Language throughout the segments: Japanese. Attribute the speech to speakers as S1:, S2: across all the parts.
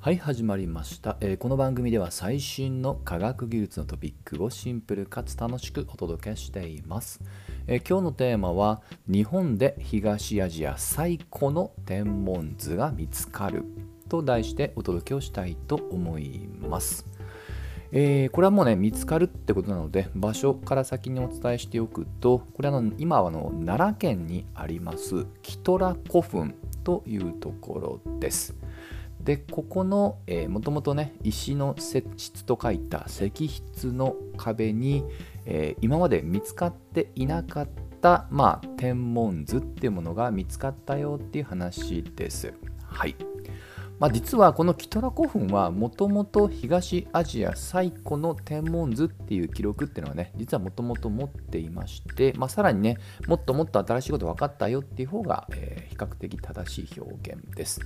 S1: はい始まりました、えーこの番組では最新の科学技術のトピックをシンプルかつ楽しくお届けしています、えー今日のテーマは日本で東アジア最古の天文図が見つかると題してお届けをしたいと思います。えーこれはもうね見つかるってことなので場所から先にお伝えしておくとこれはの今はの奈良県にありますキトラ古墳というところです。でここのもともとね石の石室と書いた石室の壁に、えー今まで見つかっていなかった、まあ、天文図っていうものが見つかったよっていう話です。はいまあ、実はこのキトラ古墳はもともと東アジア最古の天文図っていう記録っていうのはね実はもともと持っていまして、まあ、さらにねもっともっと新しいこと分かったよっていう方が、えー比較的正しい表現です。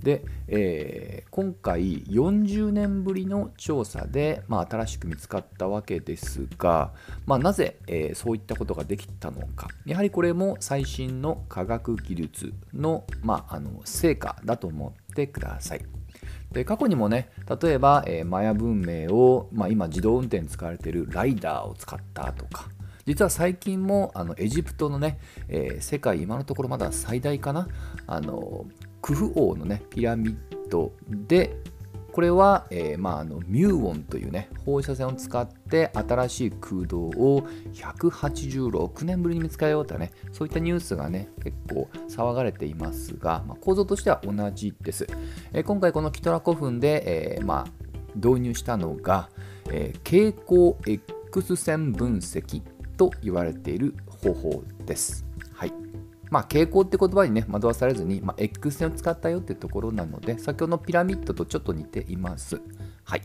S1: で、えー今回40年ぶりの調査で、まあ、新しく見つかったわけですが、まあ、なぜ、えーそういったことができたのかやはりこれも最新の科学技術の,、まあ、あの成果だと思っててください。で過去にもね例えば、えーマヤ文明を、まあ、今自動運転使われているライダーを使ったとか実は最近もあのエジプトのね、えー世界今のところまだ最大かなあのクフ王のねピラミッドでこれは、えーまあ、あのミューオンというね放射線を使って新しい空洞を186年ぶりに見つかようとねそういったニュースがね結構騒がれていますが、まあ、構造としては同じです、えー今回このキトラ古墳で、えーまあ、導入したのが、え蛍光 X 線分析と言われている方法です。はいまあ、傾向って言葉にね惑わされずに、まあ、X 線を使ったよっていうところなので先ほどのピラミッドとちょっと似ています。はい、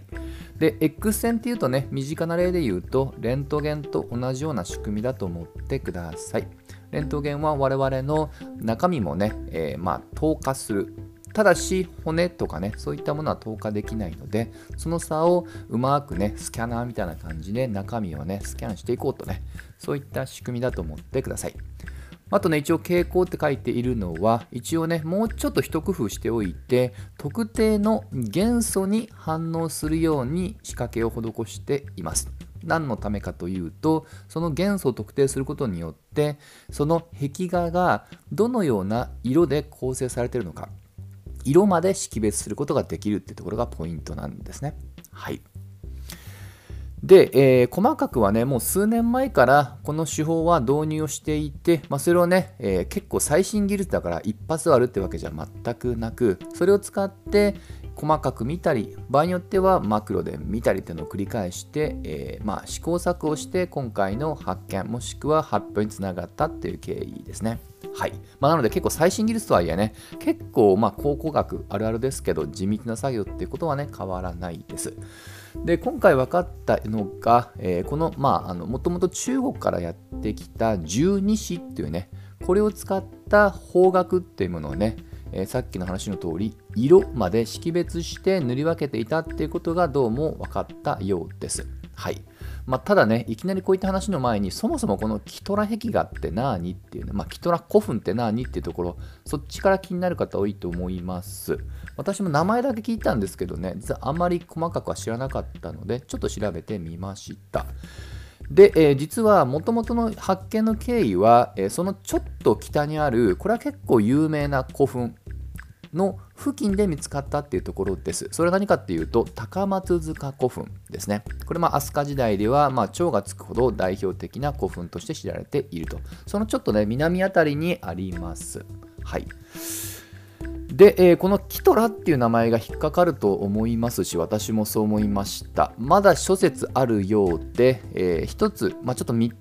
S1: で X 線っていうとね身近な例で言うとレントゲンと同じような仕組みだと思ってください。レントゲンは我々の中身もね、えーまあ、透過するただし骨とかねそういったものは透過できないのでその差をうまくねスキャナーみたいな感じで中身をねスキャンしていこうとねそういった仕組みだと思ってくださいあとね一応傾向って書いているのは一応ねもうちょっと一工夫しておいて特定の元素に反応するように仕掛けを施しています何のためかというとその元素を特定することによってその壁画がどのような色で構成されているのか色まで識別することができるってところがポイントなんですね。はい。で、えー細かくはね、もう数年前からこの手法は導入をしていて、まあ、それをね、えー結構最新技術だから一発あるってわけじゃ全くなく、それを使って細かく見たり、場合によってはマクロで見たりっていうのを繰り返して、えーまあ、試行錯誤して今回の発見、もしくは発表につながったっていう経緯ですね。はいまあ、なので結構最新技術とはいえね結構まあ考古学あるあるですけど地道な作業っていうことはね変わらないです。で今回分かったのが、えーこのまああのもともと中国からやってきた十二支っていうねこれを使った方角っていうものをねえーさっきの話の通り色まで識別して塗り分けていたっていうことがどうも分かったようです。はいまあ、ただね、いきなりこういった話の前に、そもそもこのキトラ壁画って何っていうね、まあ、キトラ古墳って何っていうところ、そっちから気になる方多いと思います。私も名前だけ聞いたんですけどね、実はあまり細かくは知らなかったので、ちょっと調べてみました。で、えー実はもともとの発見の経緯は、えーそのちょっと北にある、これは結構有名な古墳の付近で見つかったっていうところです。それは何かっていうと、高松塚古墳ですね。これ、まあ、飛鳥時代では、まあ、蝶がつくほど代表的な古墳として知られていると。そのちょっとね、南あたりにあります。はい。で、えーこのキトラっていう名前が引っかかると思いますし、私もそう思いました。まだ諸説あるようで、えー一つ、まあ、ちょっと3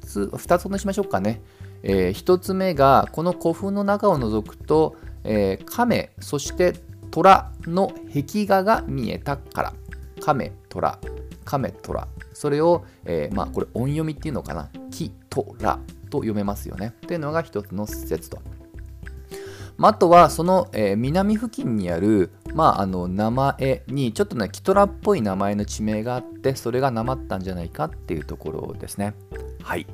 S1: つ、2つお願いしましょうかね。え1つ目が、この古墳の中を覗くと、えー亀、そして虎の壁画が見えたから。亀、虎、亀、虎。それを、えーまあ、これ音読みっていうのかな。キトラと読めますよね。というのが一つの説と。まああとはその、えー南付近にある、まあ、あの名前にちょっとねキトラっぽい名前の地名があってそれがなまったんじゃないかっていうところですね。はい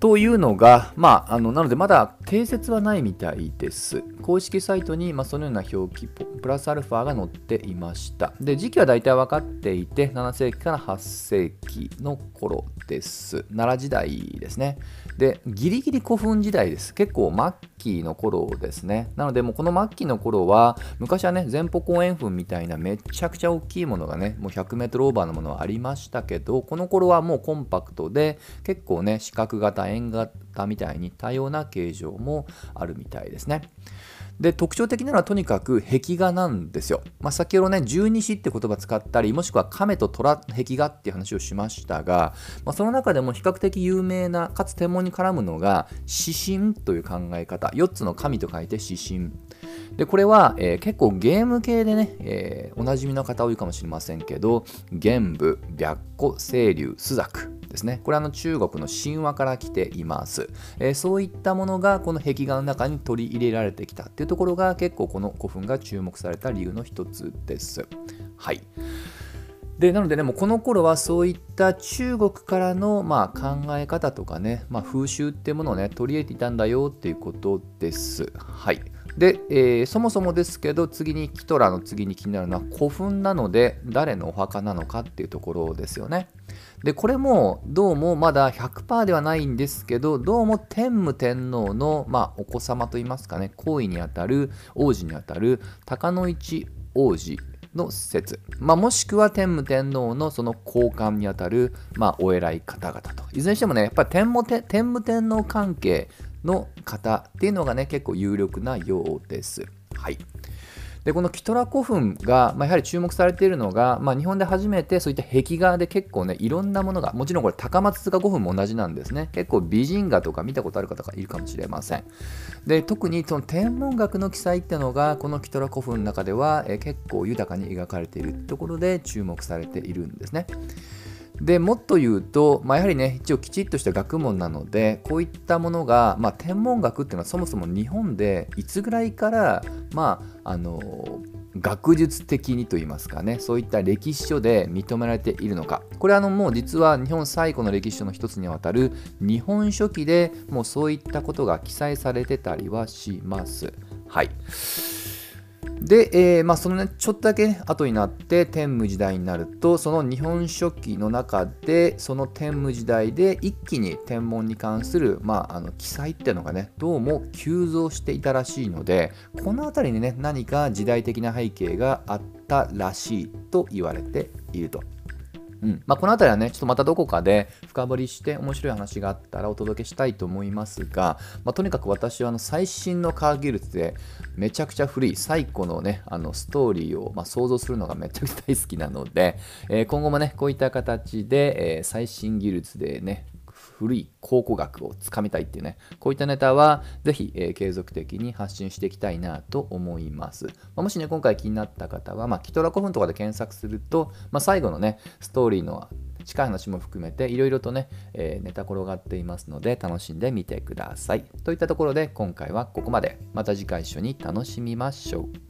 S1: というのが、まあ、あのなのでまだ定説はないみたいです。公式サイトに、まあ、そのような表記、プラスアルファが載っていました。で、時期は大体分かっていて、7世紀から8世紀の頃です。奈良時代ですね。で、ギリギリ古墳時代です。結構末期の頃ですね。なので、もうこの末期の頃は、昔はね、前方後円墳みたいなめちゃくちゃ大きいものがね、もう100メートルオーバーのものはありましたけど、この頃はもうコンパクトで、結構ね、四角型、円型みたいに多様な形状もあるみたいですね。で特徴的なのはとにかく壁画なんですよ。まあ、先ほどね十二支って言葉使ったりもしくは亀と虎壁画っていう話をしましたが、まあ、その中でも比較的有名なかつ天文に絡むのが指針という考え方4つの神と書いて指針でこれは、えー、結構ゲーム系でね、えー、おなじみの方多いかもしれませんけど玄武白虎清流朱雀ですね。これはの中国の神話から来ています、えー、そういったものがこの壁画の中に取り入れられてきたっていうところが結構この古墳が注目された理由の一つです。はい。でなのでねもうこの頃はそういった中国からのまあ考え方とかね、まあ、風習っていうものをね取り入れていたんだよっていうことです。はい。で、えー、そもそもですけど次にキトラの次に気になるのは古墳なので誰のお墓なのかっていうところですよね。でこれもどうもまだ100%ではないんですけどどうも天武天皇の、まあ、お子様といいますかね皇位にあたる王子にあたる鷹の一王子の説、まあ、もしくは天武天皇のその交換にあたる、まあ、お偉い方々といずれにしてもねやっぱり天武天皇関係の方っていうのがね結構有力なようです。はい。でこのキトラ古墳が、まあ、やはり注目されているのが、まあ、日本で初めてそういった壁画で結構ねいろんなものがもちろんこれ高松塚古墳も同じなんですね。結構美人画とか見たことある方がいるかもしれません。で特にその天文学の記載っていうのがこのキトラ古墳の中では、え結構豊かに描かれているところで注目されているんですね。でもっと言うと、まあ、やはりね一応きちっとした学問なのでこういったものが、まあ、天文学っていうのはそもそも日本でいつぐらいから、まあ、あの学術的にといいますかねそういった歴史書で認められているのかこれあのもう実は日本最古の歴史書の一つにわたる日本書紀でもうそういったことが記載されてたりはします。はいで、えー、まあ、そのね、ちょっとだけ、ね、後になって天武時代になると、その日本書紀の中で、その天武時代で一気に天文に関する、まあ、あの記載っていうのがね、どうも急増していたらしいので、この辺りにね、何か時代的な背景があったらしいと言われていると。うん。まあ、この辺りはね、ちょっとまたどこかで深掘りして面白い話があったらお届けしたいと思いますが、まあ、とにかく私はあの最新の科学技術でめちゃくちゃ古い最古のね、あのストーリーをま想像するのがめちゃくちゃ大好きなので、えー、今後もね、こういった形で、えー、最新技術でね、古い考古学をつかみたいっていうね、こういったネタはぜひ、えー、継続的に発信していきたいなと思います。まあ、もしね、今回気になった方は、まあ、キトラ古墳とかで検索すると、まあ、最後のね、ストーリーの近い話も含めていろいろとね、えー、ネタ転がっていますので楽しんでみてください。といったところで今回はここまで。また次回一緒に楽しみましょう。